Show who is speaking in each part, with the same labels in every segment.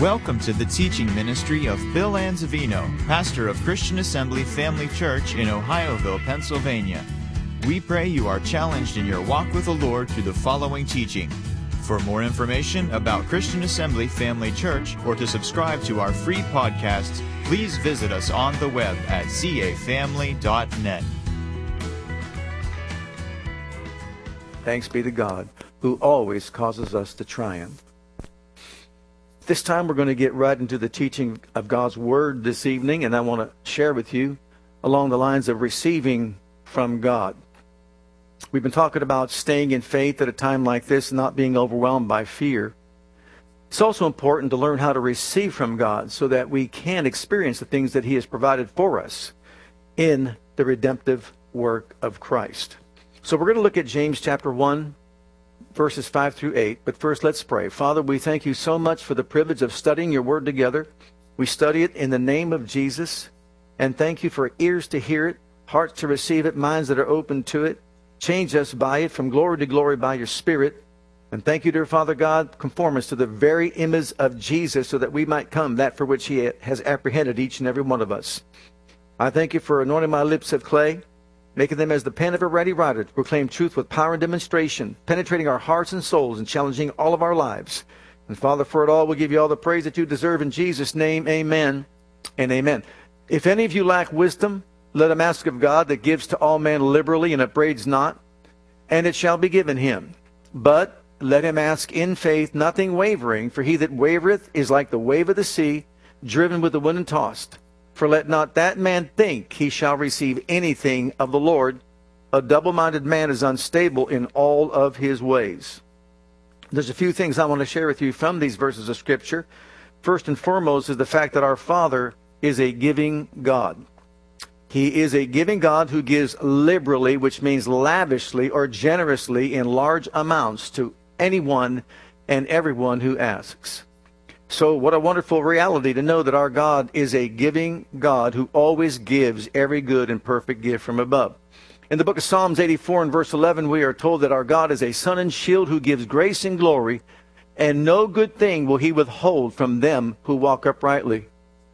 Speaker 1: Welcome to the teaching ministry of Bill Anzavino, pastor of Christian Assembly Family Church in Ohioville, Pennsylvania. We pray you are challenged in your walk with the Lord through the following teaching. For more information about Christian Assembly Family Church or to subscribe to our free podcasts, please visit us on the web at cafamily.net.
Speaker 2: Thanks be to God, who always causes us to triumph. This time we're going to get right into the teaching of God's Word this evening, and I want to share with you along the lines of receiving from God. We've been talking about staying in faith at a time like this, not being overwhelmed by fear. It's also important to learn how to receive from God so that we can experience the things that He has provided for us in the redemptive work of Christ. So we're going to look at James chapter 1, verses 5 through 8. But first, let's pray. Father, we thank you so much for the privilege of studying your word together. We study it in the name of Jesus. And thank you for ears to hear it, hearts to receive it, minds that are open to it. Change us by it from glory to glory by your Spirit. And thank you, dear Father God, conform us to the very image of Jesus so that we might come that for which he has apprehended each and every one of us. I thank you for anointing my lips of clay making them as the pen of a ready writer to proclaim truth with power and demonstration, penetrating our hearts and souls and challenging all of our lives. And Father, for it all, we give you all the praise that you deserve in Jesus' name. Amen and amen. If any of you lack wisdom, let him ask of God that gives to all men liberally and upbraids not, and it shall be given him. But let him ask in faith, nothing wavering, for he that wavereth is like the wave of the sea, driven with the wind and tossed. For let not that man think he shall receive anything of the Lord. A double minded man is unstable in all of his ways. There's a few things I want to share with you from these verses of Scripture. First and foremost is the fact that our Father is a giving God. He is a giving God who gives liberally, which means lavishly or generously in large amounts to anyone and everyone who asks. So, what a wonderful reality to know that our God is a giving God who always gives every good and perfect gift from above. In the book of Psalms 84 and verse 11, we are told that our God is a sun and shield who gives grace and glory, and no good thing will he withhold from them who walk uprightly.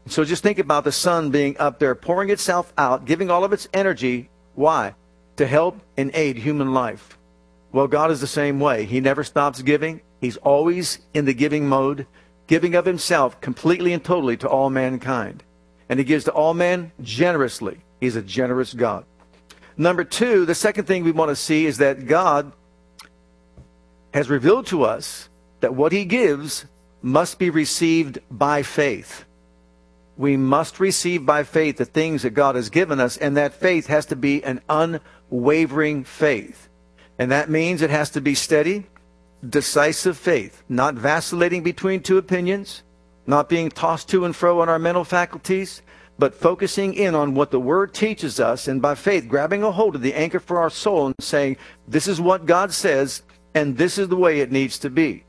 Speaker 2: So just think about the sun being up there, pouring itself out, giving all of its energy. Why? To help and aid human life. Well, God is the same way. He never stops giving. He's always in the giving mode giving of himself completely and totally to all mankind. And he gives to all men generously. He's a generous God. Number two, the second thing we want to see is that God has revealed to us that what he gives must be received by faith. We must receive by faith the things that God has given us, and that faith has to be an unwavering faith. And that means it has to be steady, decisive faith, not vacillating between two opinions, not being tossed to and fro on our mental faculties, but focusing in on what the Word teaches us, and by faith, grabbing a hold of the anchor for our soul and saying, This is what God says, and this is the way it needs to be.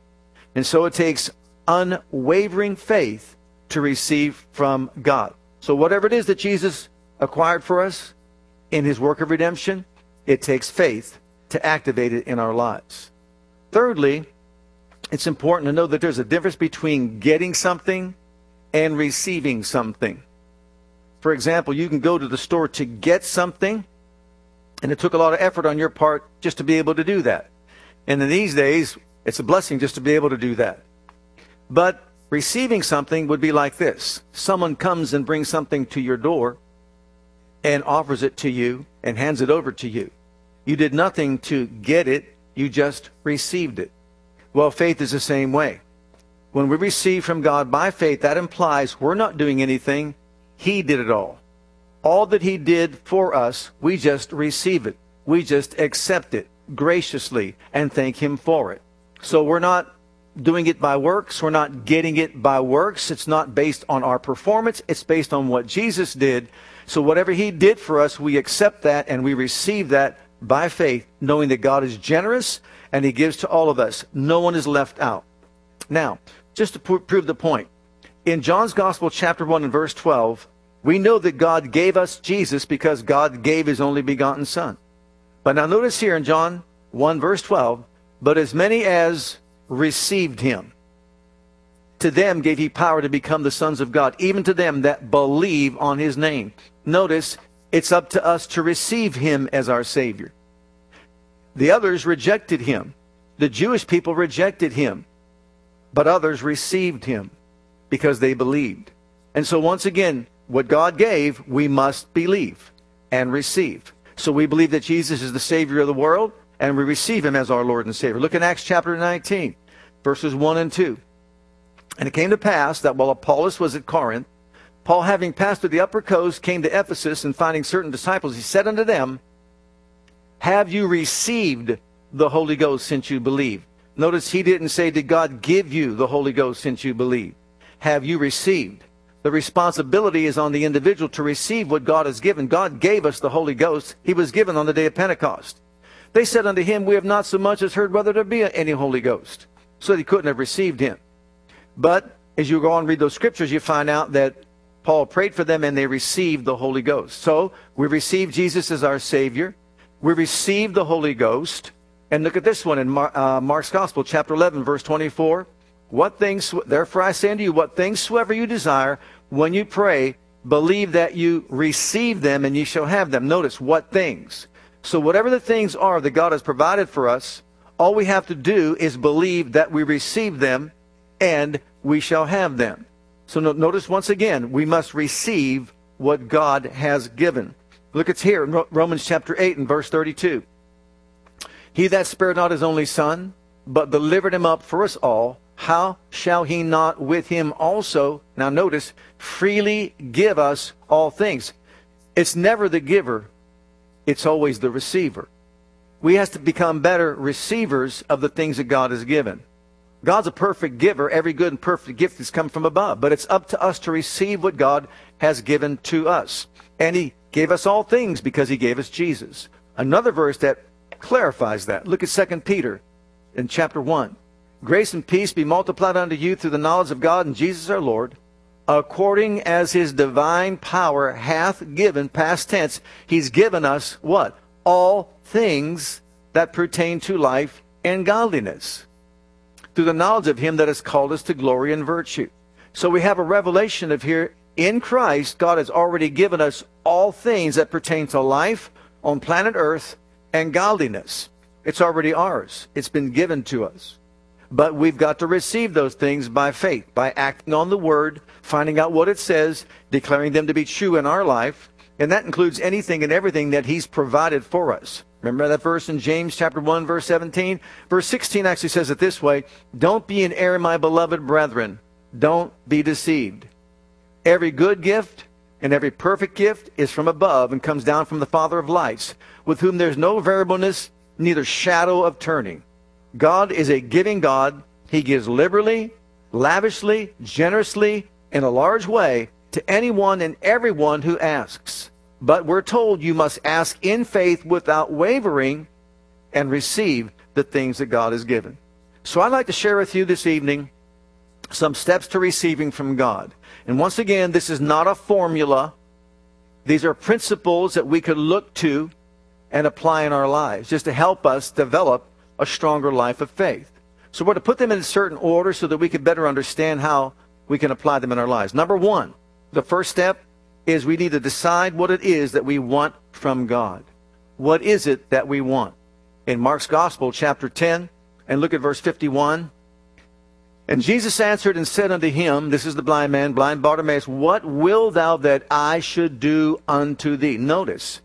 Speaker 2: And so it takes unwavering faith to receive from God. So, whatever it is that Jesus acquired for us in his work of redemption, it takes faith to activate it in our lives. Thirdly, it's important to know that there's a difference between getting something and receiving something. For example, you can go to the store to get something, and it took a lot of effort on your part just to be able to do that. And in these days, it's a blessing just to be able to do that. But receiving something would be like this someone comes and brings something to your door and offers it to you and hands it over to you. You did nothing to get it, you just received it. Well, faith is the same way. When we receive from God by faith, that implies we're not doing anything. He did it all. All that He did for us, we just receive it. We just accept it graciously and thank Him for it. So we're not doing it by works. We're not getting it by works. It's not based on our performance. It's based on what Jesus did. So whatever He did for us, we accept that and we receive that by faith, knowing that God is generous and He gives to all of us. No one is left out. Now, just to prove the point, in John's Gospel, chapter 1 and verse 12, we know that God gave us Jesus because God gave His only begotten Son. But now notice here in John 1 verse 12, but as many as received Him, To them gave he power to become the sons of God, even to them that believe on his name. Notice, it's up to us to receive him as our Savior. The others rejected him. The Jewish people rejected him, but others received him because they believed. And so, once again, what God gave, we must believe and receive. So, we believe that Jesus is the Savior of the world, and we receive him as our Lord and Savior. Look in Acts chapter 19, verses 1 and 2. And it came to pass that while Apollos was at Corinth, Paul, having passed through the upper coast, came to Ephesus, and finding certain disciples, he said unto them, Have you received the Holy Ghost since you believe? Notice he didn't say, Did God give you the Holy Ghost since you believe? Have you received? The responsibility is on the individual to receive what God has given. God gave us the Holy Ghost. He was given on the day of Pentecost. They said unto him, We have not so much as heard whether there be any Holy Ghost. So they couldn't have received him. But as you go on and read those scriptures, you find out that Paul prayed for them and they received the Holy Ghost. So we received Jesus as our Savior. We received the Holy Ghost. And look at this one in Mar- uh, Mark's Gospel, chapter 11, verse 24. What things, therefore I say unto you, what things soever you desire, when you pray, believe that you receive them and you shall have them. Notice what things. So whatever the things are that God has provided for us, all we have to do is believe that we receive them and we shall have them. So no, notice once again, we must receive what God has given. Look, it's here in Romans chapter 8 and verse 32. He that spared not his only son, but delivered him up for us all, how shall he not with him also, now notice, freely give us all things? It's never the giver, it's always the receiver. We have to become better receivers of the things that God has given. God's a perfect giver. Every good and perfect gift has come from above. But it's up to us to receive what God has given to us. And He gave us all things because He gave us Jesus. Another verse that clarifies that. Look at 2 Peter in chapter 1. Grace and peace be multiplied unto you through the knowledge of God and Jesus our Lord, according as His divine power hath given, past tense, He's given us what? All things that pertain to life and godliness through the knowledge of him that has called us to glory and virtue. So we have a revelation of here in Christ, God has already given us all things that pertain to life on planet Earth and godliness. It's already ours. It's been given to us. But we've got to receive those things by faith, by acting on the word, finding out what it says, declaring them to be true in our life, and that includes anything and everything that he's provided for us. Remember that verse in James chapter 1 verse 17? Verse 16 actually says it this way, Don't be in error, my beloved brethren. Don't be deceived. Every good gift and every perfect gift is from above and comes down from the Father of lights, with whom there's no variableness, neither shadow of turning. God is a giving God. He gives liberally, lavishly, generously, in a large way to anyone and everyone who asks. But we're told you must ask in faith without wavering and receive the things that God has given. So I'd like to share with you this evening some steps to receiving from God. And once again, this is not a formula. These are principles that we could look to and apply in our lives just to help us develop a stronger life of faith. So we're to put them in a certain order so that we can better understand how we can apply them in our lives. Number one, the first step is we need to decide what it is that we want from God. What is it that we want? In Mark's Gospel, chapter 10, and look at verse 51. And Jesus answered and said unto him, This is the blind man, blind Bartimaeus, What will thou that I should do unto thee? Notice.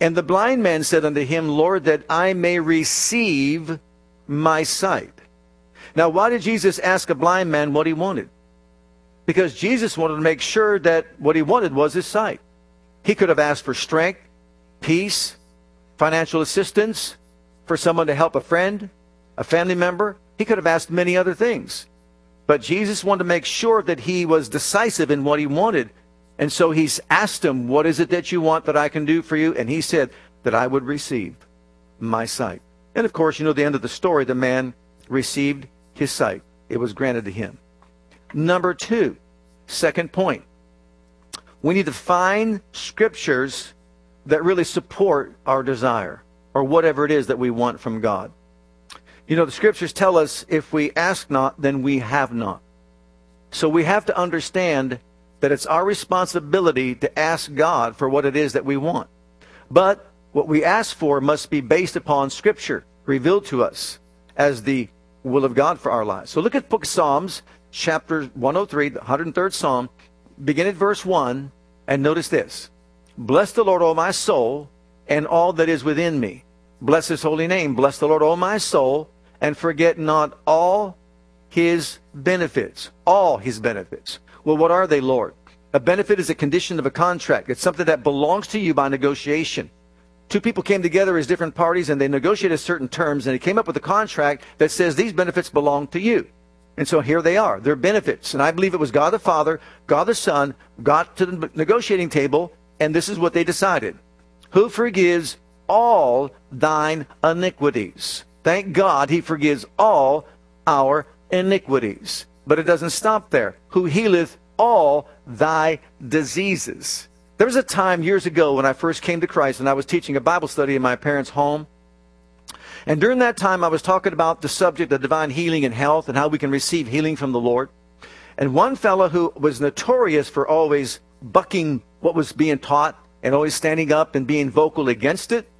Speaker 2: And the blind man said unto him, Lord, that I may receive my sight. Now, why did Jesus ask a blind man what he wanted? Because Jesus wanted to make sure that what he wanted was his sight. He could have asked for strength, peace, financial assistance, for someone to help a friend, a family member. He could have asked many other things. But Jesus wanted to make sure that he was decisive in what he wanted. And so he's asked him, What is it that you want that I can do for you? And he said, That I would receive my sight. And of course, you know the end of the story. The man received his sight, it was granted to him. Number two, second point. We need to find scriptures that really support our desire or whatever it is that we want from God. You know, the scriptures tell us if we ask not, then we have not. So we have to understand that it's our responsibility to ask God for what it is that we want. But what we ask for must be based upon Scripture revealed to us as the will of God for our lives. So look at book Psalms, chapter 103, the 103rd Psalm. Begin at verse 1 and notice this. Bless the Lord, O my soul, and all that is within me. Bless his holy name. Bless the Lord, O my soul, and forget not all his benefits. All his benefits. Well, what are they, Lord? A benefit is a condition of a contract. It's something that belongs to you by negotiation. Two people came together as different parties and they negotiated certain terms and they came up with a contract that says these benefits belong to you. And so here they are. They're benefits. And I believe it was God the Father, God the Son, got to the negotiating table, and this is what they decided. Who forgives all thine iniquities? Thank God he forgives all our iniquities. But it doesn't stop there. Who healeth all thy diseases. There was a time years ago when I first came to Christ and I was teaching a Bible study in my parents' home. And during that time, I was talking about the subject of divine healing and health and how we can receive healing from the Lord. And one fellow who was notorious for always bucking what was being taught and always standing up and being vocal against it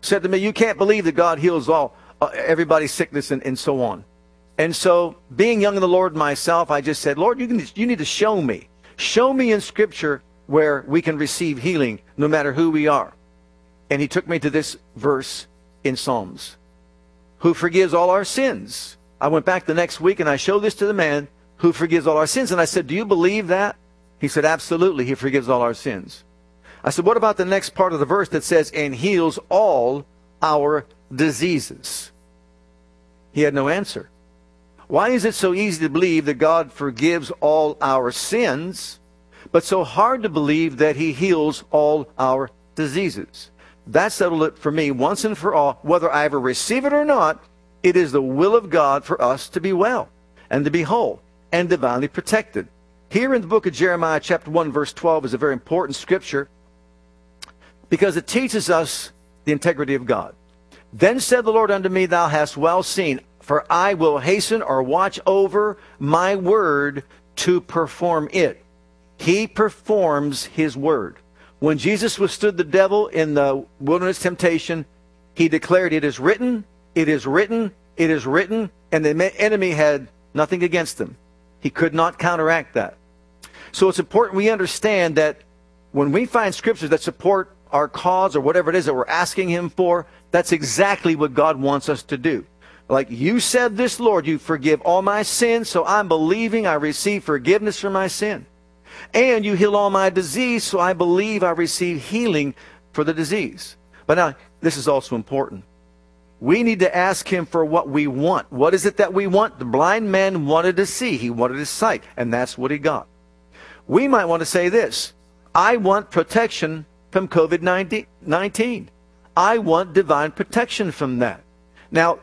Speaker 2: said to me, You can't believe that God heals all uh, everybody's sickness and, and so on. And so, being young in the Lord myself, I just said, Lord, you, can, you need to show me. Show me in Scripture where we can receive healing no matter who we are. And he took me to this verse in Psalms Who forgives all our sins? I went back the next week and I showed this to the man who forgives all our sins. And I said, Do you believe that? He said, Absolutely, he forgives all our sins. I said, What about the next part of the verse that says, And heals all our diseases? He had no answer. Why is it so easy to believe that God forgives all our sins, but so hard to believe that He heals all our diseases? That settled it for me once and for all. Whether I ever receive it or not, it is the will of God for us to be well and to be whole and divinely protected. Here in the book of Jeremiah, chapter 1, verse 12, is a very important scripture because it teaches us the integrity of God. Then said the Lord unto me, Thou hast well seen for I will hasten or watch over my word to perform it. He performs his word. When Jesus withstood the devil in the wilderness temptation, he declared, It is written, it is written, it is written, and the enemy had nothing against him. He could not counteract that. So it's important we understand that when we find scriptures that support our cause or whatever it is that we're asking him for, that's exactly what God wants us to do. Like you said this, Lord, you forgive all my sins, so I'm believing I receive forgiveness for my sin. And you heal all my disease, so I believe I receive healing for the disease. But now, this is also important. We need to ask him for what we want. What is it that we want? The blind man wanted to see. He wanted his sight, and that's what he got. We might want to say this. I want protection from COVID-19. I want divine protection from that. Now,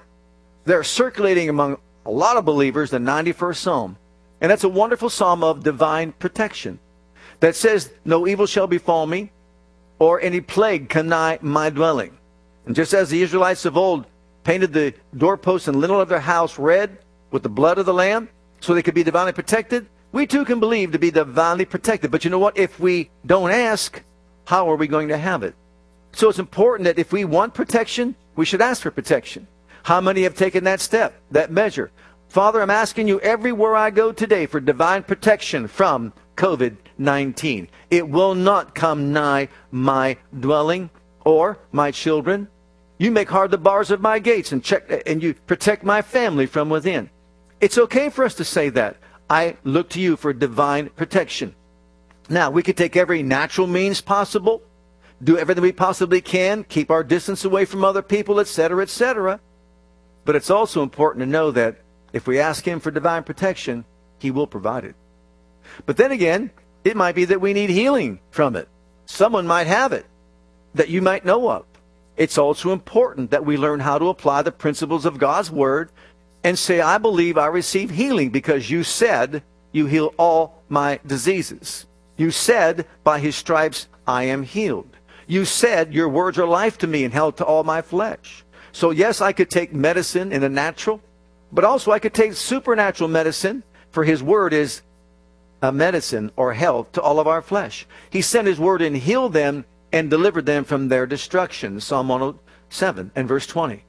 Speaker 2: they're circulating among a lot of believers the 91st Psalm. And that's a wonderful psalm of divine protection that says, No evil shall befall me, or any plague come nigh my dwelling. And just as the Israelites of old painted the doorposts and lintel of their house red with the blood of the Lamb so they could be divinely protected, we too can believe to be divinely protected. But you know what? If we don't ask, how are we going to have it? So it's important that if we want protection, we should ask for protection. How many have taken that step, that measure? Father, I'm asking you everywhere I go today for divine protection from COVID 19. It will not come nigh my dwelling or my children. You make hard the bars of my gates and check and you protect my family from within. It's okay for us to say that. I look to you for divine protection. Now, we could take every natural means possible, do everything we possibly can, keep our distance away from other people, etc., etc. But it's also important to know that if we ask Him for divine protection, He will provide it. But then again, it might be that we need healing from it. Someone might have it that you might know of. It's also important that we learn how to apply the principles of God's Word and say, I believe I receive healing because you said you heal all my diseases. You said, by his stripes I am healed. You said, your words are life to me and health to all my flesh. So, yes, I could take medicine in the natural, but also I could take supernatural medicine, for his word is a medicine or health to all of our flesh. He sent his word and healed them and delivered them from their destruction. Psalm 107 and verse 20.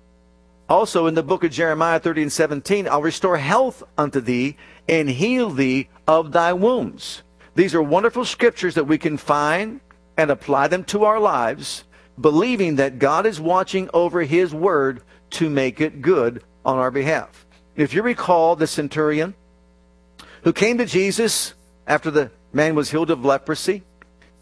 Speaker 2: Also in the book of Jeremiah 30 and 17, I'll restore health unto thee and heal thee of thy wounds. These are wonderful scriptures that we can find and apply them to our lives, believing that God is watching over his word to make it good on our behalf. If you recall the centurion who came to Jesus after the man was healed of leprosy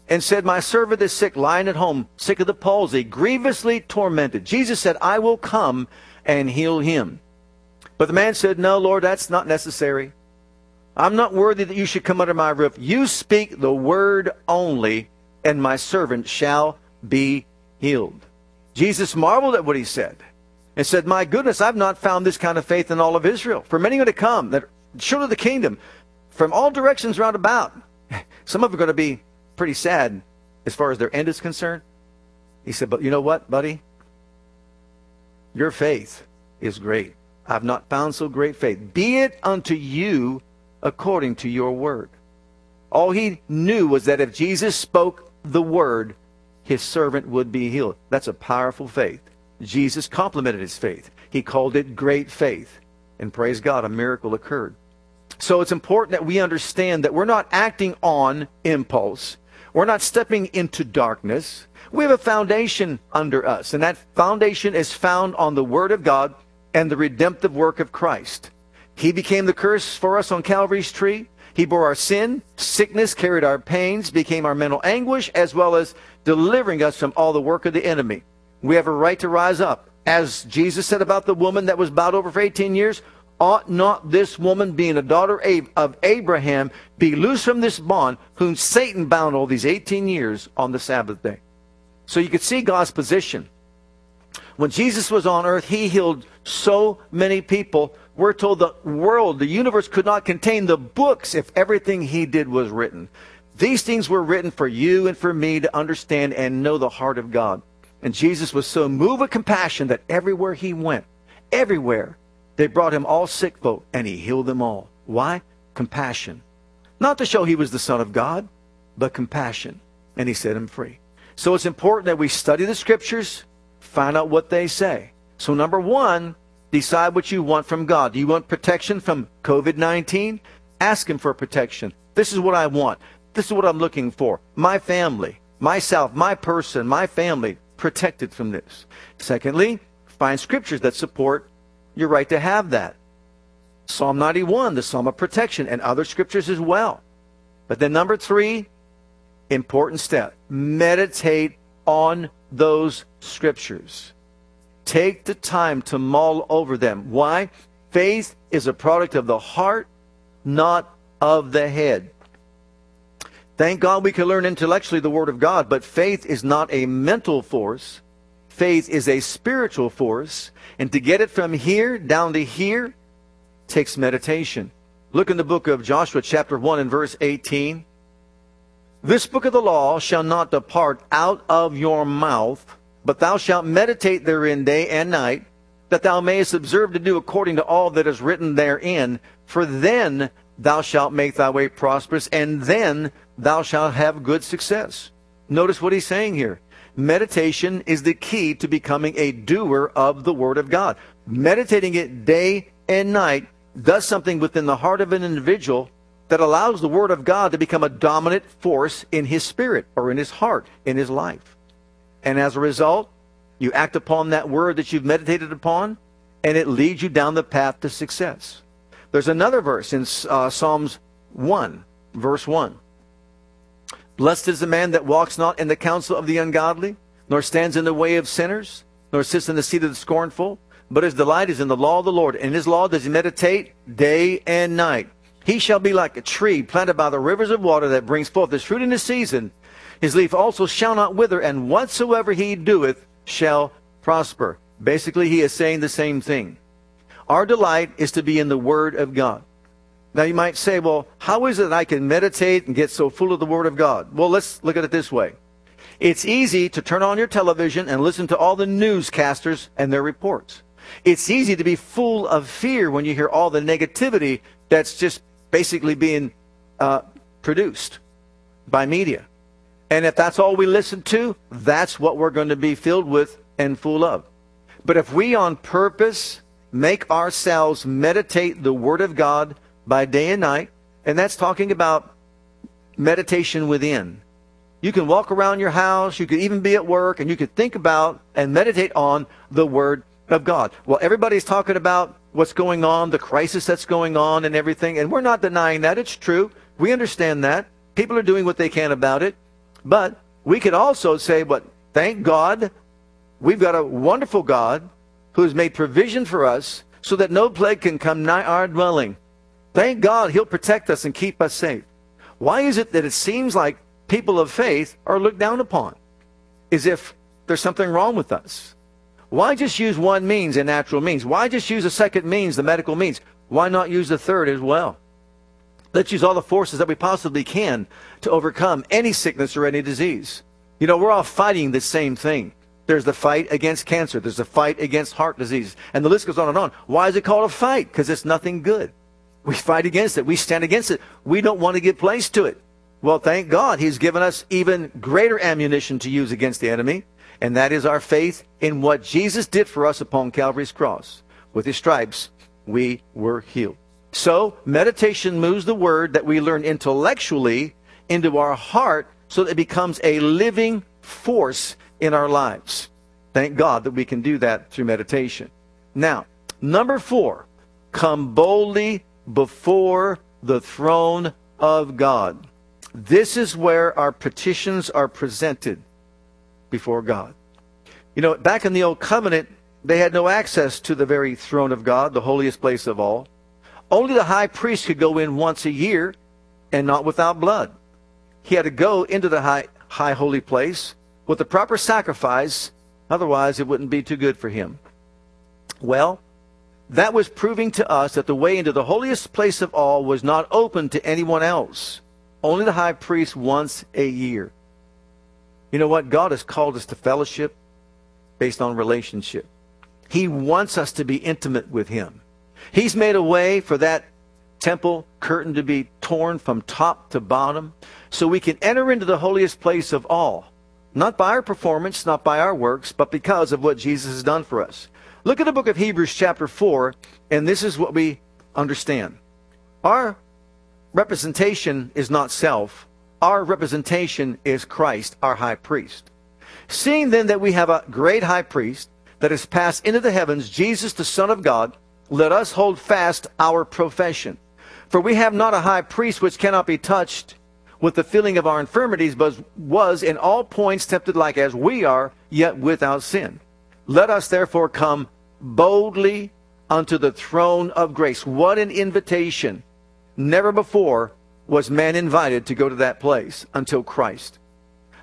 Speaker 2: and said, My servant is sick, lying at home, sick of the palsy, grievously tormented. Jesus said, I will come and heal him. But the man said, No, Lord, that's not necessary. I'm not worthy that you should come under my roof. You speak the word only, and my servant shall be healed. Jesus marveled at what he said and said, My goodness, I've not found this kind of faith in all of Israel. For many are to come, that children of the kingdom, from all directions round about. Some of them are going to be pretty sad as far as their end is concerned. He said, But you know what, buddy? Your faith is great. I've not found so great faith. Be it unto you according to your word. All he knew was that if Jesus spoke the word, his servant would be healed. That's a powerful faith. Jesus complimented his faith. He called it great faith. And praise God, a miracle occurred. So it's important that we understand that we're not acting on impulse. We're not stepping into darkness. We have a foundation under us, and that foundation is found on the Word of God and the redemptive work of Christ. He became the curse for us on Calvary's tree. He bore our sin, sickness, carried our pains, became our mental anguish, as well as delivering us from all the work of the enemy. We have a right to rise up. As Jesus said about the woman that was bowed over for 18 years, ought not this woman, being a daughter of Abraham, be loose from this bond, whom Satan bound all these 18 years on the Sabbath day? So you could see God's position. When Jesus was on earth, he healed so many people. We're told the world, the universe could not contain the books if everything he did was written. These things were written for you and for me to understand and know the heart of God. And Jesus was so moved with compassion that everywhere he went, everywhere, they brought him all sick folk, and he healed them all. Why? Compassion. Not to show he was the Son of God, but compassion. And he set him free. So it's important that we study the scriptures, find out what they say. So, number one, decide what you want from God. Do you want protection from COVID 19? Ask Him for protection. This is what I want. This is what I'm looking for. My family, myself, my person, my family protected from this. Secondly, find scriptures that support your right to have that. Psalm 91, the Psalm of protection, and other scriptures as well. But then, number three, important step meditate on those scriptures. Take the time to mull over them. Why? Faith is a product of the heart, not of the head. Thank God we can learn intellectually the Word of God, but faith is not a mental force. Faith is a spiritual force. And to get it from here down to here takes meditation. Look in the book of Joshua, chapter 1, and verse 18. This book of the law shall not depart out of your mouth, but thou shalt meditate therein day and night, that thou mayest observe to do according to all that is written therein. For then thou shalt make thy way prosperous, and then thou shalt have good success. Notice what he's saying here. Meditation is the key to becoming a doer of the Word of God. Meditating it day and night does something within the heart of an individual that allows the Word of God to become a dominant force in his spirit or in his heart, in his life. And as a result, you act upon that Word that you've meditated upon, and it leads you down the path to success. There's another verse in uh, Psalms 1, verse 1. Blessed is the man that walks not in the counsel of the ungodly, nor stands in the way of sinners, nor sits in the seat of the scornful, but his delight is in the law of the Lord. In his law does he meditate day and night. He shall be like a tree planted by the rivers of water that brings forth his fruit in his season. His leaf also shall not wither, and whatsoever he doeth shall prosper. Basically, he is saying the same thing. Our delight is to be in the Word of God. Now you might say, well, how is it I can meditate and get so full of the Word of God? Well, let's look at it this way. It's easy to turn on your television and listen to all the newscasters and their reports. It's easy to be full of fear when you hear all the negativity that's just basically being uh, produced by media. And if that's all we listen to, that's what we're going to be filled with and full of. But if we on purpose make ourselves meditate the Word of God by day and night, and that's talking about meditation within. You can walk around your house, you could even be at work, and you could think about and meditate on the Word of God. Well, everybody's talking about what's going on, the crisis that's going on, and everything, and we're not denying that. It's true. We understand that. People are doing what they can about it. But we could also say, but thank God, we've got a wonderful God who has made provision for us so that no plague can come nigh our dwelling. Thank God he'll protect us and keep us safe. Why is it that it seems like people of faith are looked down upon? As if there's something wrong with us. Why just use one means, a natural means? Why just use a second means, the medical means? Why not use the third as well? Let's use all the forces that we possibly can to overcome any sickness or any disease. You know, we're all fighting the same thing. There's the fight against cancer. There's the fight against heart disease. And the list goes on and on. Why is it called a fight? Because it's nothing good. We fight against it. We stand against it. We don't want to give place to it. Well, thank God He's given us even greater ammunition to use against the enemy. And that is our faith in what Jesus did for us upon Calvary's cross. With His stripes, we were healed. So, meditation moves the word that we learn intellectually into our heart so that it becomes a living force in our lives. Thank God that we can do that through meditation. Now, number four, come boldly before the throne of God. This is where our petitions are presented before God. You know, back in the Old Covenant, they had no access to the very throne of God, the holiest place of all. Only the high priest could go in once a year and not without blood. He had to go into the high, high holy place with the proper sacrifice, otherwise, it wouldn't be too good for him. Well, that was proving to us that the way into the holiest place of all was not open to anyone else, only the high priest once a year. You know what? God has called us to fellowship based on relationship. He wants us to be intimate with Him. He's made a way for that temple curtain to be torn from top to bottom so we can enter into the holiest place of all. Not by our performance, not by our works, but because of what Jesus has done for us. Look at the book of Hebrews, chapter 4, and this is what we understand. Our representation is not self, our representation is Christ, our high priest. Seeing then that we have a great high priest that has passed into the heavens, Jesus, the Son of God, let us hold fast our profession. For we have not a high priest which cannot be touched with the feeling of our infirmities, but was in all points tempted like as we are, yet without sin. Let us therefore come boldly unto the throne of grace. What an invitation. Never before was man invited to go to that place until Christ.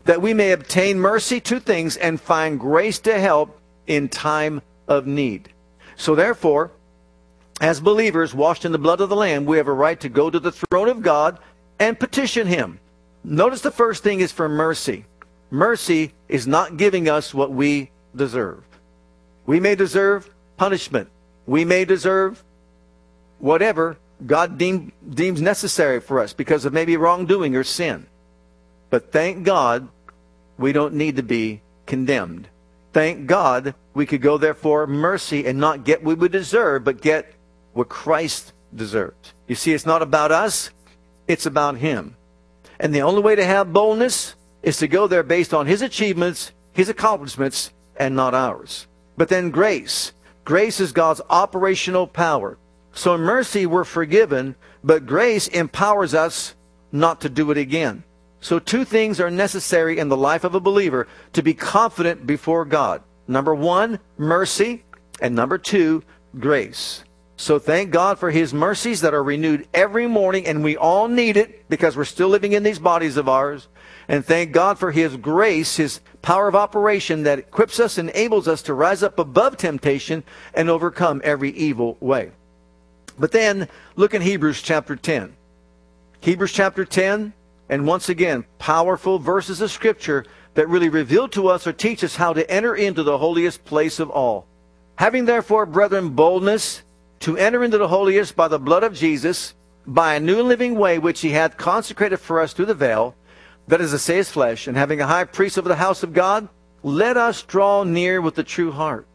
Speaker 2: That we may obtain mercy to things and find grace to help in time of need. So therefore, as believers washed in the blood of the Lamb, we have a right to go to the throne of God and petition Him. Notice the first thing is for mercy. Mercy is not giving us what we deserve. We may deserve punishment. We may deserve whatever God deem, deems necessary for us because of maybe wrongdoing or sin. But thank God we don't need to be condemned. Thank God we could go there for mercy and not get what we deserve, but get what Christ deserves. You see, it's not about us, it's about Him. And the only way to have boldness is to go there based on His achievements, His accomplishments, and not ours. But then grace. Grace is God's operational power. So in mercy, we're forgiven, but grace empowers us not to do it again. So two things are necessary in the life of a believer to be confident before God. Number one, mercy, and number two, grace. So thank God for His mercies that are renewed every morning, and we all need it because we're still living in these bodies of ours. And thank God for His grace, His power of operation that equips us, enables us to rise up above temptation and overcome every evil way. But then look in Hebrews chapter 10. Hebrews chapter 10, and once again, powerful verses of Scripture that really reveal to us or teach us how to enter into the holiest place of all. Having therefore, brethren, boldness to enter into the holiest by the blood of Jesus, by a new living way which he hath consecrated for us through the veil, that is to say his flesh, and having a high priest over the house of God, let us draw near with the true heart,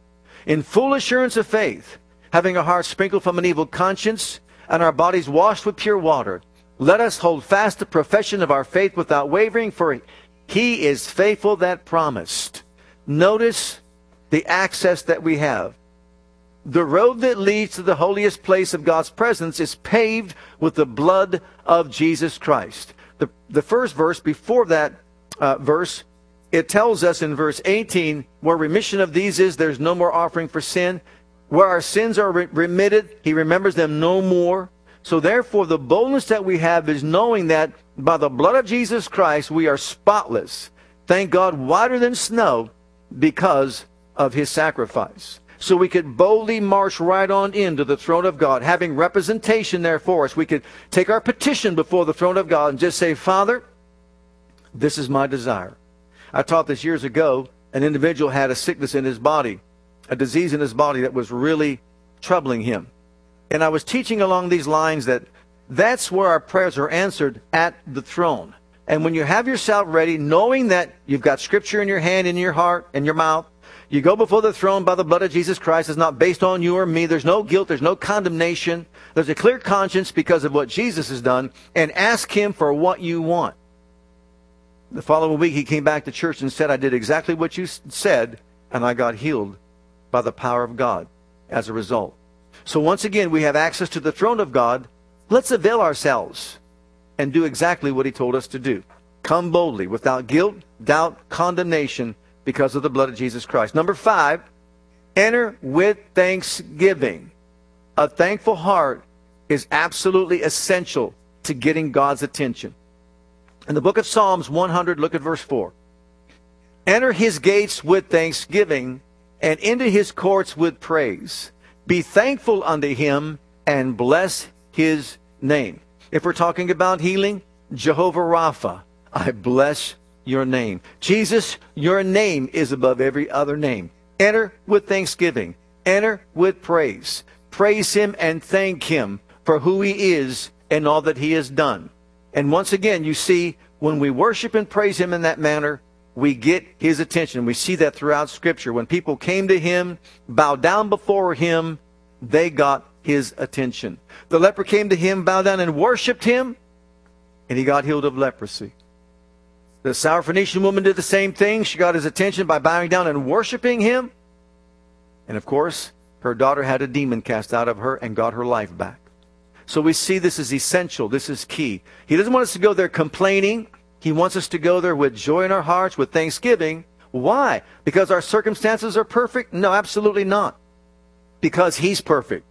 Speaker 2: in full assurance of faith, having our hearts sprinkled from an evil conscience, and our bodies washed with pure water. Let us hold fast the profession of our faith without wavering, for he is faithful that promised. Notice the access that we have. The road that leads to the holiest place of God's presence is paved with the blood of Jesus Christ. The, first verse before that uh, verse, it tells us in verse 18, where remission of these is, there's no more offering for sin. Where our sins are re- remitted, he remembers them no more. So therefore, the boldness that we have is knowing that by the blood of Jesus Christ, we are spotless. Thank God, whiter than snow because of his sacrifice so we could boldly march right on into the throne of God, having representation there for us. We could take our petition before the throne of God and just say, Father, this is my desire. I taught this years ago. An individual had a sickness in his body, a disease in his body that was really troubling him. And I was teaching along these lines that that's where our prayers are answered at the throne. And when you have yourself ready, knowing that you've got scripture in your hand, in your heart, in your mouth, you go before the throne by the blood of Jesus Christ. It's not based on you or me. There's no guilt. There's no condemnation. There's a clear conscience because of what Jesus has done. And ask Him for what you want. The following week, he came back to church and said, I did exactly what you said, and I got healed by the power of God as a result. So once again, we have access to the throne of God. Let's avail ourselves and do exactly what He told us to do. Come boldly, without guilt, doubt, condemnation, because of the blood of Jesus Christ. Number five, enter with thanksgiving. A thankful heart is absolutely essential to getting God's attention. In the book of Psalms 100, look at verse 4. Enter his gates with thanksgiving and into his courts with praise. Be thankful unto him and bless his name. If we're talking about healing, Jehovah Rapha, I bless your name. Jesus, your name is above every other name. Enter with thanksgiving. Enter with praise. Praise him and thank him for who he is and all that he has done. And once again, you see, when we worship and praise him in that manner, we get his attention. We see that throughout Scripture. When people came to him, bowed down before him, they got his attention. The leper came to him, bowed down and worshiped him, and he got healed of leprosy. The Syrophoenician woman did the same thing. She got his attention by bowing down and worshiping him. And of course, her daughter had a demon cast out of her and got her life back. So we see this is essential. This is key. He doesn't want us to go there complaining. He wants us to go there with joy in our hearts, with thanksgiving. Why? Because our circumstances are perfect? No, absolutely not. Because He's perfect.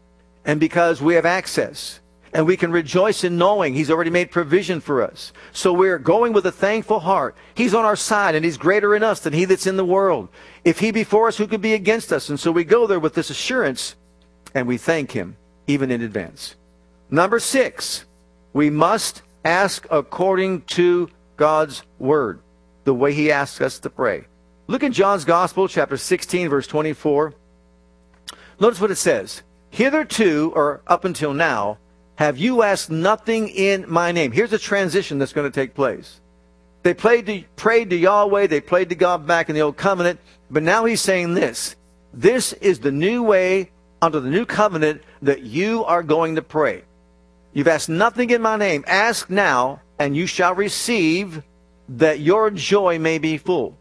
Speaker 2: And because we have access. And we can rejoice in knowing He's already made provision for us. So we're going with a thankful heart. He's on our side and He's greater in us than He that's in the world. If He be for us, who could be against us? And so we go there with this assurance and we thank Him even in advance. Number six, we must ask according to God's Word, the way He asks us to pray. Look at John's Gospel, chapter 16, verse 24. Notice what it says. Hitherto, or up until now, have you asked nothing in my name? Here's a transition that's going to take place. They to, prayed to Yahweh, they prayed to God back in the old covenant, but now he's saying this. This is the new way under the new covenant that you are going to pray. You've asked nothing in my name. Ask now, and you shall receive that your joy may be full.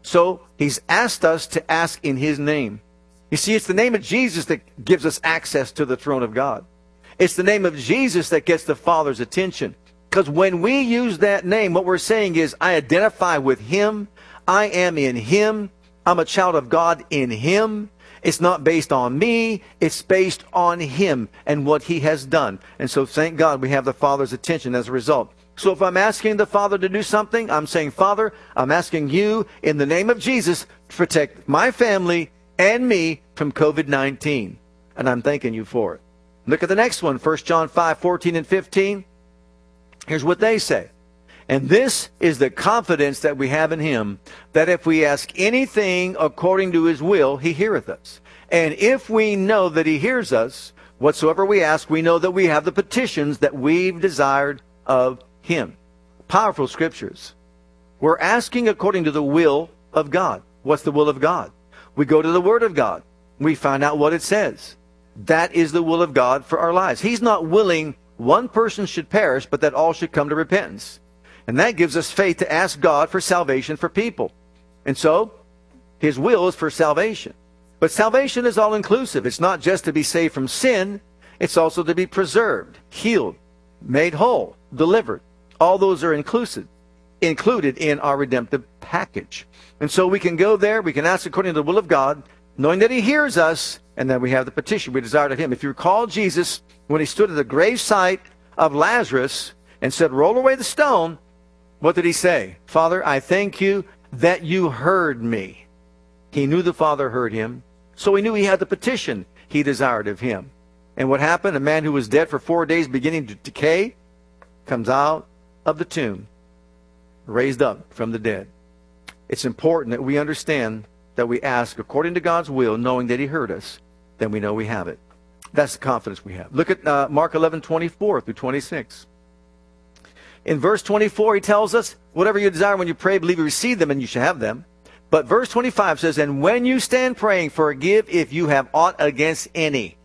Speaker 2: So he's asked us to ask in his name. You see, it's the name of Jesus that gives us access to the throne of God. It's the name of Jesus that gets the Father's attention. Because when we use that name, what we're saying is, I identify with Him. I am in Him. I'm a child of God in Him. It's not based on me. It's based on Him and what He has done. And so thank God we have the Father's attention as a result. So if I'm asking the Father to do something, I'm saying, Father, I'm asking you in the name of Jesus to protect my family and me from COVID 19. And I'm thanking you for it. Look at the next one, 1 John 5, 14 and 15. Here's what they say. And this is the confidence that we have in him, that if we ask anything according to his will, he heareth us. And if we know that he hears us, Whatsoever we ask, we know that we have the petitions that we've desired of him. Powerful scriptures. We're asking according to the will of God. What's the will of God? We go to the Word of God. We find out what it says. That is the will of God for our lives. He's not willing one person should perish, but that all should come to repentance. And that gives us faith to ask God for salvation for people. And so, His will is for salvation. But salvation is all inclusive. It's not just to be saved from sin, it's also to be preserved, healed, made whole, delivered. All those are inclusive, included in our redemptive package. And so we can go there, we can ask according to the will of God, knowing that He hears us, and then we have the petition we desire of Him. If you recall Jesus, when He stood at the grave site of Lazarus and said, Roll away the stone, what did He say? Father, I thank you that you heard me. He knew the Father heard him. So he knew he had the petition he desired of him. And what happened? A man who was dead for four days, beginning to decay, comes out of the tomb, raised up from the dead. It's important that we understand that we ask according to God's will, knowing that he heard us, then we know we have it. That's the confidence we have. Look at uh, Mark 11, 24 through 26. In verse 24, he tells us, whatever you desire when you pray, believe you receive them and you shall have them. But verse 25 says, And when you stand praying, forgive if you have aught against any,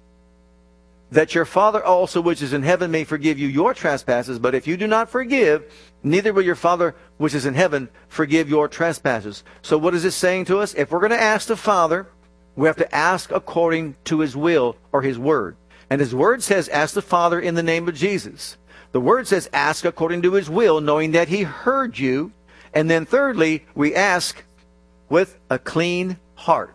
Speaker 2: that your Father also which is in heaven may forgive you your trespasses. But if you do not forgive, neither will your Father which is in heaven forgive your trespasses. So what is this saying to us? If we're going to ask the Father, we have to ask according to his will or his word. And his word says, Ask the Father in the name of Jesus. The word says, Ask according to his will, knowing that he heard you. And then thirdly, we ask with a clean heart.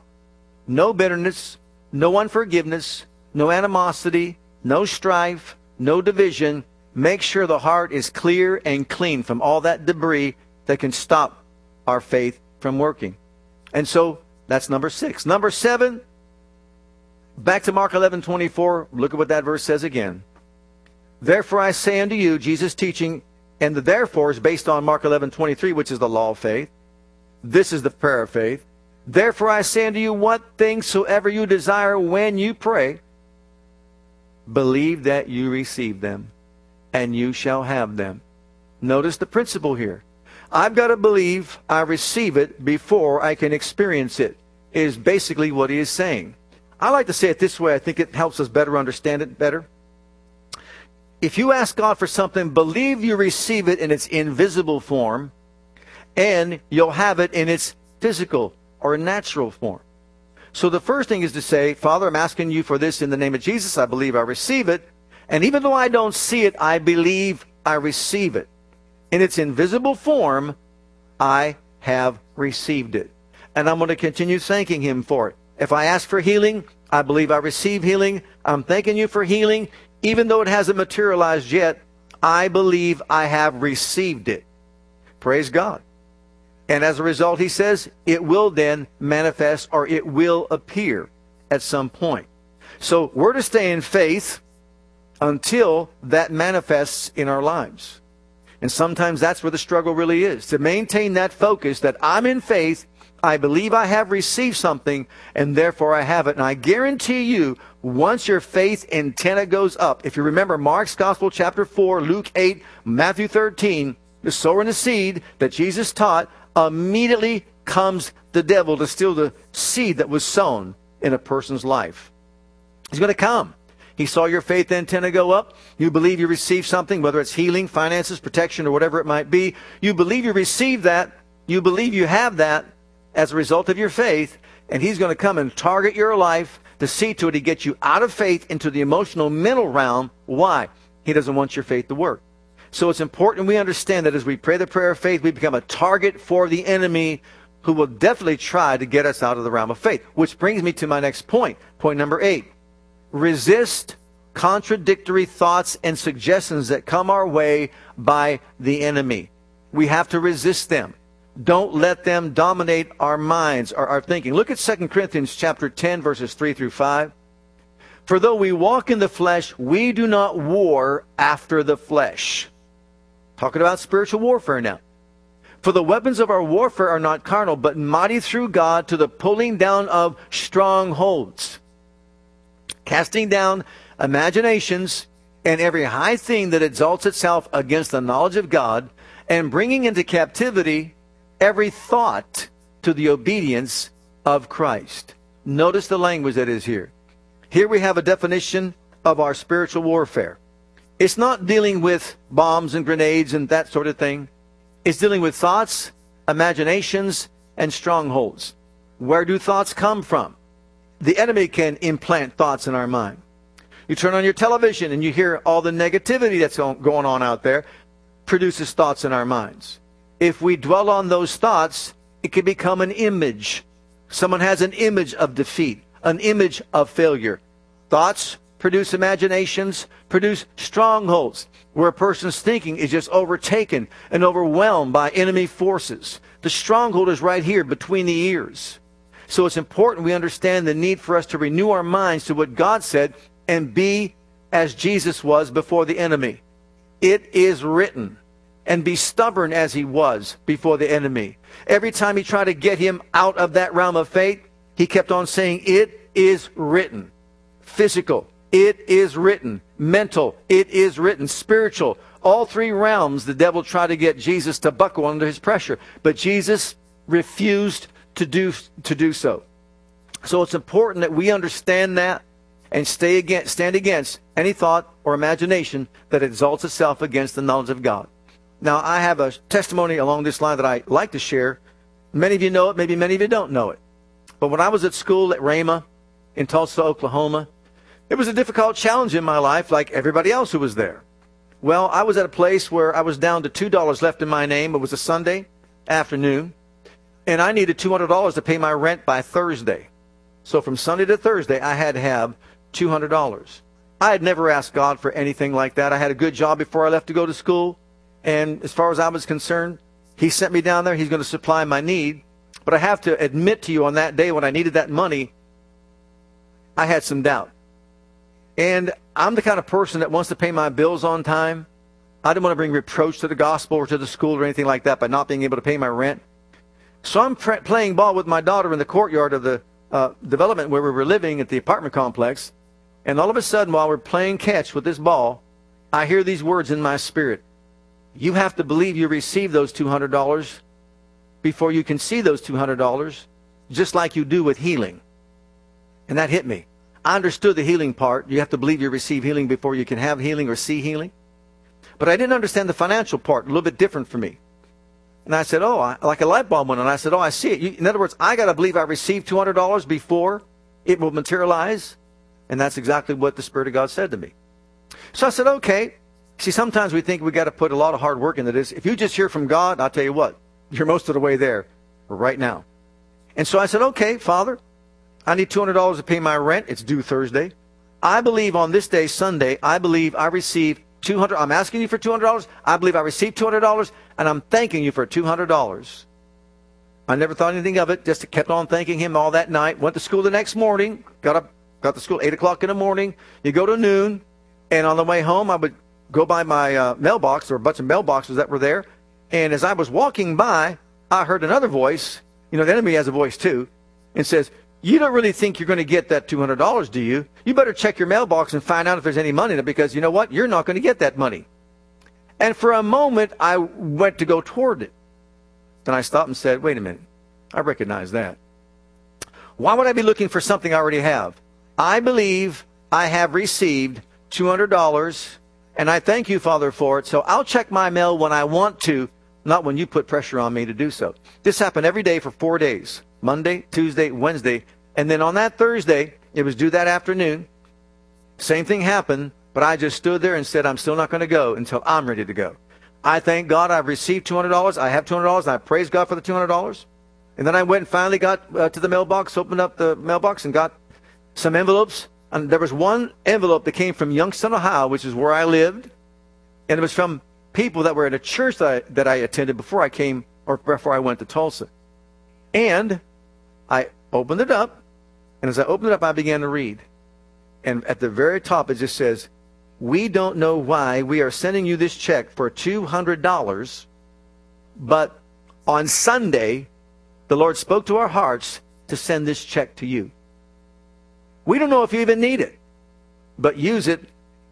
Speaker 2: No bitterness, no unforgiveness, no animosity, no strife, no division. Make sure the heart is clear and clean from all that debris that can stop our faith from working. And so that's number six. Number seven, back to Mark 11 24. Look at what that verse says again. Therefore I say unto you, Jesus teaching, and the therefore is based on Mark 11 23, which is the law of faith. This is the prayer of faith. Therefore I say unto you, what things soever you desire when you pray, believe that you receive them, and you shall have them. Notice the principle here. I've got to believe I receive it before I can experience it, is basically what he is saying. I like to say it this way. I think it helps us better understand it better. If you ask God for something, believe you receive it in its invisible form, and you'll have it in its physical or natural form. So the first thing is to say, Father, I'm asking you for this in the name of Jesus. I believe I receive it. And even though I don't see it, I believe I receive it. In its invisible form, I have received it. And I'm going to continue thanking Him for it. If I ask for healing, I believe I receive healing. I'm thanking you for healing. Even though it hasn't materialized yet, I believe I have received it. Praise God. And as a result, he says, it will then manifest or it will appear at some point. So we're to stay in faith until that manifests in our lives. And sometimes that's where the struggle really is to maintain that focus that I'm in faith, I believe I have received something, and therefore I have it. And I guarantee you, once your faith antenna goes up, if you remember Mark's Gospel, chapter 4, Luke 8, Matthew 13, the sower and the seed that Jesus taught, immediately comes the devil to steal the seed that was sown in a person's life. He's going to come. He saw your faith antenna go up. You believe you receive something, whether it's healing, finances, protection, or whatever it might be. You believe you receive that. You believe you have that as a result of your faith. And he's going to come and target your life to see to it he gets you out of faith into the emotional, mental realm. Why? He doesn't want your faith to work. So it's important we understand that as we pray the prayer of faith, we become a target for the enemy who will definitely try to get us out of the realm of faith. Which brings me to my next point. Point number eight. Resist contradictory thoughts and suggestions that come our way by the enemy. We have to resist them. Don't let them dominate our minds or our thinking. Look at 2 Corinthians chapter 10 verses 3 through 5. For though we walk in the flesh, we do not war after the flesh. Talking about spiritual warfare now. For the weapons of our warfare are not carnal, but mighty through God to the pulling down of strongholds. Casting down imaginations, and every high thing that exalts itself against the knowledge of God, and bringing into captivity every thought to the obedience of Christ. Notice the language that is here. Here we have a definition of our spiritual warfare. It's not dealing with bombs and grenades and that sort of thing. It's dealing with thoughts, imaginations, and strongholds. Where do thoughts come from? The enemy can implant thoughts in our mind. You turn on your television and you hear all the negativity that's going on out there, produces thoughts in our minds. If we dwell on those thoughts, it can become an image. Someone has an image of defeat, an image of failure. Thoughts produce imaginations, produce strongholds, where a person's thinking is just overtaken and overwhelmed by enemy forces. The stronghold is right here between the ears. So it's important we understand the need for us to renew our minds to what God said and be as Jesus was before the enemy. It is written. And be stubborn as he was before the enemy. Every time he tried to get him out of that realm of faith, he kept on saying, It is written. Physical, it is written. Mental, it is written. Spiritual, all three realms, the devil tried to get Jesus to buckle under his pressure. But Jesus refused to do, to do so. So it's important that we understand that and stay against, stand against any thought or imagination that exalts itself against the knowledge of God. Now, I have a testimony along this line that I like to share. Many of you know it, maybe many of you don't know it. But when I was at school at Rhema in Tulsa, Oklahoma, it was a difficult challenge in my life, like everybody else who was there. Well, I was at a place where I was down to $2 left in my name. It was a Sunday afternoon, and I needed $200 to pay my rent by Thursday. So from Sunday to Thursday, I had to have $200. I had never asked God for anything like that. I had a good job before I left to go to school, and as far as I was concerned, He sent me down there. He's going to supply my need. But I have to admit to you on that day when I needed that money, I had some doubt. And I'm the kind of person that wants to pay my bills on time. I didn't want to bring reproach to the gospel or to the school or anything like that by not being able to pay my rent. So I'm pre- playing ball with my daughter in the courtyard of the uh, development where we were living at the apartment complex. And all of a sudden, while we're playing catch with this ball, I hear these words in my spirit. You have to believe you receive those $200 before you can see those $200, just like you do with healing. And that hit me. I understood the healing part. You have to believe you receive healing before you can have healing or see healing. But I didn't understand the financial part, a little bit different for me. And I said, oh, I, like a light bulb went on. I said, oh, I see it. You, in other words, I got to believe I received $200 before it will materialize. And that's exactly what the Spirit of God said to me. So I said, okay. See, sometimes we think we got to put a lot of hard work into this. If you just hear from God, I'll tell you what, you're most of the way there right now. And so I said, okay, Father, I need $200 to pay my rent. It's due Thursday. I believe on this day, Sunday, I believe I receive 200 I'm asking you for $200. I believe I received $200 and I'm thanking you for $200. I never thought anything of it. Just kept on thanking him all that night. Went to school the next morning. Got up, got to school 8 o'clock in the morning. You go to noon. And on the way home, I would go by my uh, mailbox. Were a bunch of mailboxes that were there. And as I was walking by, I heard another voice. You know, the enemy has a voice too. And says, you don't really think you're going to get that $200, do you? You better check your mailbox and find out if there's any money in it because you know what? You're not going to get that money. And for a moment, I went to go toward it. Then I stopped and said, wait a minute. I recognize that. Why would I be looking for something I already have? I believe I have received $200, and I thank you, Father, for it. So I'll check my mail when I want to, not when you put pressure on me to do so. This happened every day for four days. Monday, Tuesday, Wednesday. And then on that Thursday, it was due that afternoon. Same thing happened, but I just stood there and said, I'm still not going to go until I'm ready to go. I thank God I've received $200. I have $200, and I praise God for the $200. And then I went and finally got uh, to the mailbox, opened up the mailbox, and got some envelopes. And there was one envelope that came from Youngstown, Ohio, which is where I lived. And it was from people that were at a church that I, that I attended before I came, or before I went to Tulsa. And I opened it up, and as I opened it up, I began to read. And at the very top, it just says, We don't know why we are sending you this check for $200, but on Sunday, the Lord spoke to our hearts to send this check to you. We don't know if you even need it. but use it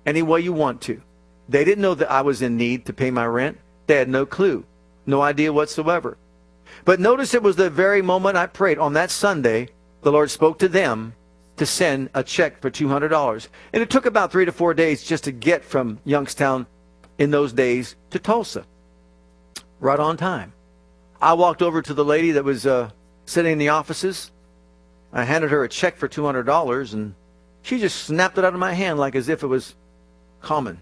Speaker 2: any way you want to. They didn't know that I was in need to pay my rent. They had no clue, no idea whatsoever. But notice it was the very moment I prayed on that Sunday, the Lord spoke to them to send a check for $200. And it took about three to four days just to get from Youngstown in those days to Tulsa. Right on time. I walked over to the lady that was uh, sitting in the offices. I handed her a check for $200, and she just snapped it out of my hand like as if it was common.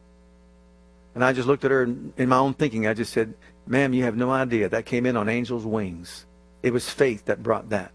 Speaker 2: And I just looked at her in my own thinking. I just said, Ma'am, you have no idea. That came in on angel's wings. It was faith that brought that.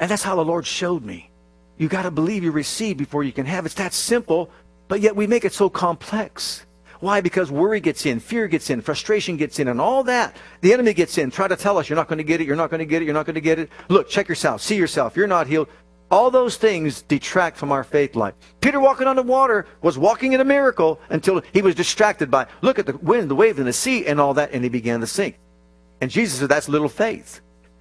Speaker 2: And that's how the Lord showed me. You got to believe you receive before you can have. It's that simple, but yet we make it so complex. Why? Because worry gets in, fear gets in, frustration gets in, and all that. The enemy gets in, try to tell us you're not going to get it, you're not going to get it, you're not going to get it. Look, check yourself, see yourself, you're not healed. All those things detract from our faith life. Peter walking on the water was walking in a miracle until he was distracted by, look at the wind, the wave, and the sea, and all that, and he began to sink. And Jesus said, that's little faith.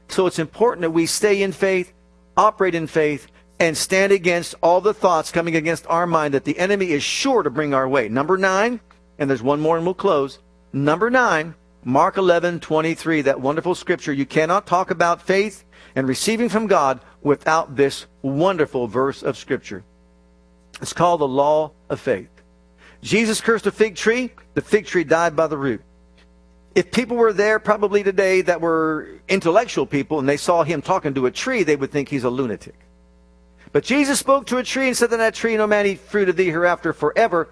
Speaker 2: So it's important that we stay in faith, operate in faith, and stand against all the thoughts coming against our mind that the enemy is sure to bring our way. Number nine, and there's one more and we'll close. Number nine, Mark 11, 23, that wonderful scripture. You cannot talk about faith and receiving from God without this wonderful verse of scripture. It's called the law of faith. Jesus cursed a fig tree. The fig tree died by the root. If people were there probably today that were intellectual people and they saw him talking to a tree, they would think he's a lunatic. But Jesus spoke to a tree and said to that tree, No man eat fruit of thee hereafter forever.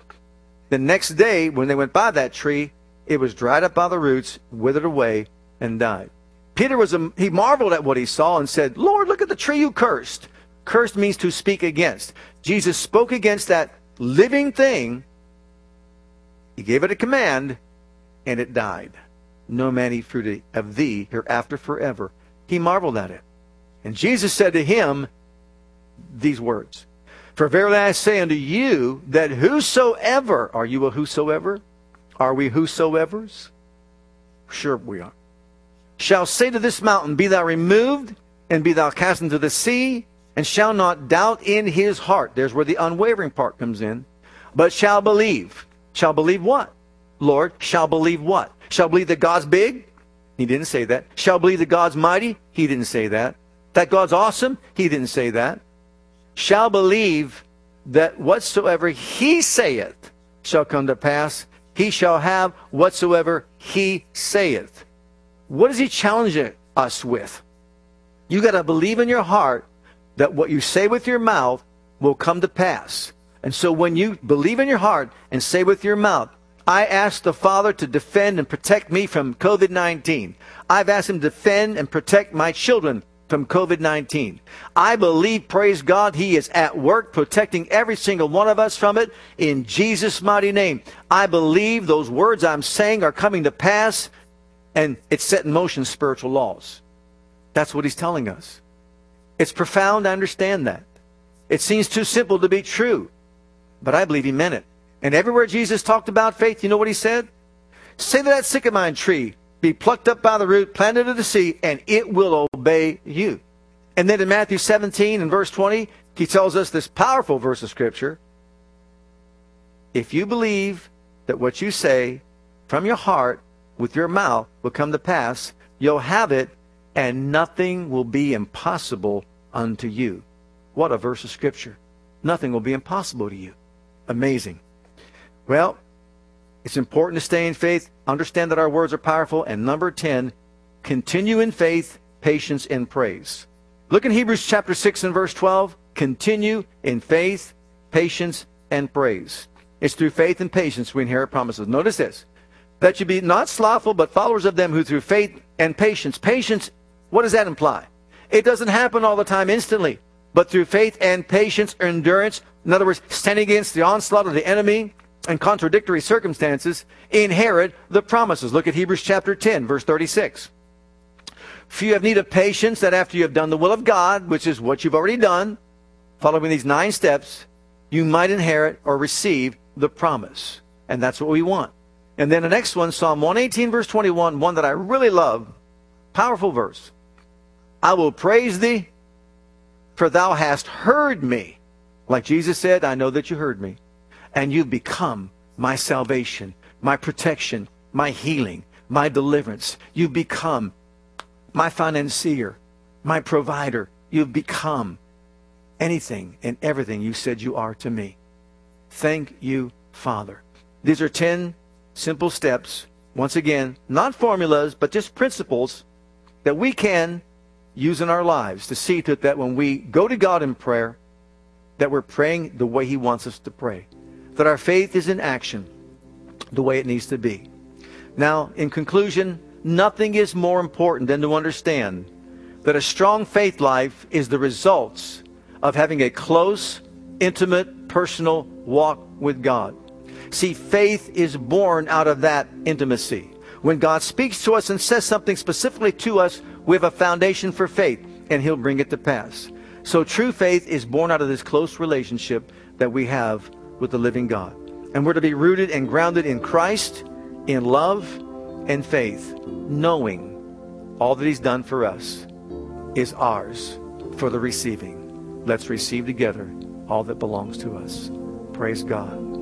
Speaker 2: The next day, when they went by that tree, it was dried up by the roots, withered away, and died. Peter was a, he marveled at what he saw and said, Lord, look at the tree you cursed. Cursed means to speak against. Jesus spoke against that living thing. He gave it a command, and it died. No man eat fruit of thee hereafter forever. He marveled at it. And Jesus said to him these words for verily I say unto you that whosoever, are you a whosoever? Are we whosoevers? Sure we are. Shall say to this mountain, Be thou removed, and be thou cast into the sea, and shall not doubt in his heart. There's where the unwavering part comes in. But shall believe. Shall believe what? Lord, shall believe what? Shall believe that God's big? He didn't say that. Shall believe that God's mighty? He didn't say that. That God's awesome? He didn't say that shall believe that whatsoever he saith shall come to pass. He shall have whatsoever he saith. What is he challenging us with? You got to believe in your heart that what you say with your mouth will come to pass. And so when you believe in your heart and say with your mouth, I ask the Father to defend and protect me from COVID 19. I've asked him to defend and protect my children from COVID 19. I believe, praise God, He is at work protecting every single one of us from it in Jesus' mighty name. I believe those words I'm saying are coming to pass and it's set in motion spiritual laws. That's what He's telling us. It's profound, I understand that. It seems too simple to be true, but I believe He meant it. And everywhere Jesus talked about faith, you know what He said? Say to that sycamore tree, be plucked up by the root, planted in the sea, and it will obey you. And then in Matthew 17 and verse 20, he tells us this powerful verse of Scripture. If you believe that what you say from your heart with your mouth will come to pass, you'll have it, and nothing will be impossible unto you. What a verse of Scripture. Nothing will be impossible to you. Amazing. Well, it's important to stay in faith, understand that our words are powerful, and number 10, continue in faith, patience, and praise. Look in Hebrews chapter 6 and verse 12. Continue in faith, patience, and praise. It's through faith and patience we inherit promises. Notice this that you be not slothful, but followers of them who through faith and patience. Patience, what does that imply? It doesn't happen all the time instantly, but through faith and patience, endurance. In other words, standing against the onslaught of the enemy, and contradictory circumstances inherit the promises. Look at Hebrews chapter 10, verse 36. For you have need of patience that after you have done the will of God, which is what you've already done, following these nine steps, you might inherit or receive the promise. And that's what we want. And then the next one, Psalm 118, verse 21, one that I really love. Powerful verse. I will praise thee, for thou hast heard me. Like Jesus said, I know that you heard me. and you've become my salvation, my protection, my healing, my deliverance. You've become my financier, my provider. You've become anything and everything you said you are to me. Thank you, Father. These are 10 simple steps. Once again, not formulas, but just principles that we can use in our lives to see to it that when we go to God in prayer, that we're praying the way He wants us to pray. That our faith is in action the way it needs to be. Now, in conclusion, nothing is more important than to understand that a strong faith life is the results of having a close, intimate, personal walk with God. See, faith is born out of that intimacy. When God speaks to us and says something specifically to us, we have a foundation for faith, and He'll bring it to pass. So true faith is born out of this close relationship that we have with the living God. And we're to be rooted and grounded in Christ, in love and faith, knowing all that He's done for us is ours for the receiving. Let's receive together all that belongs to us. Praise God.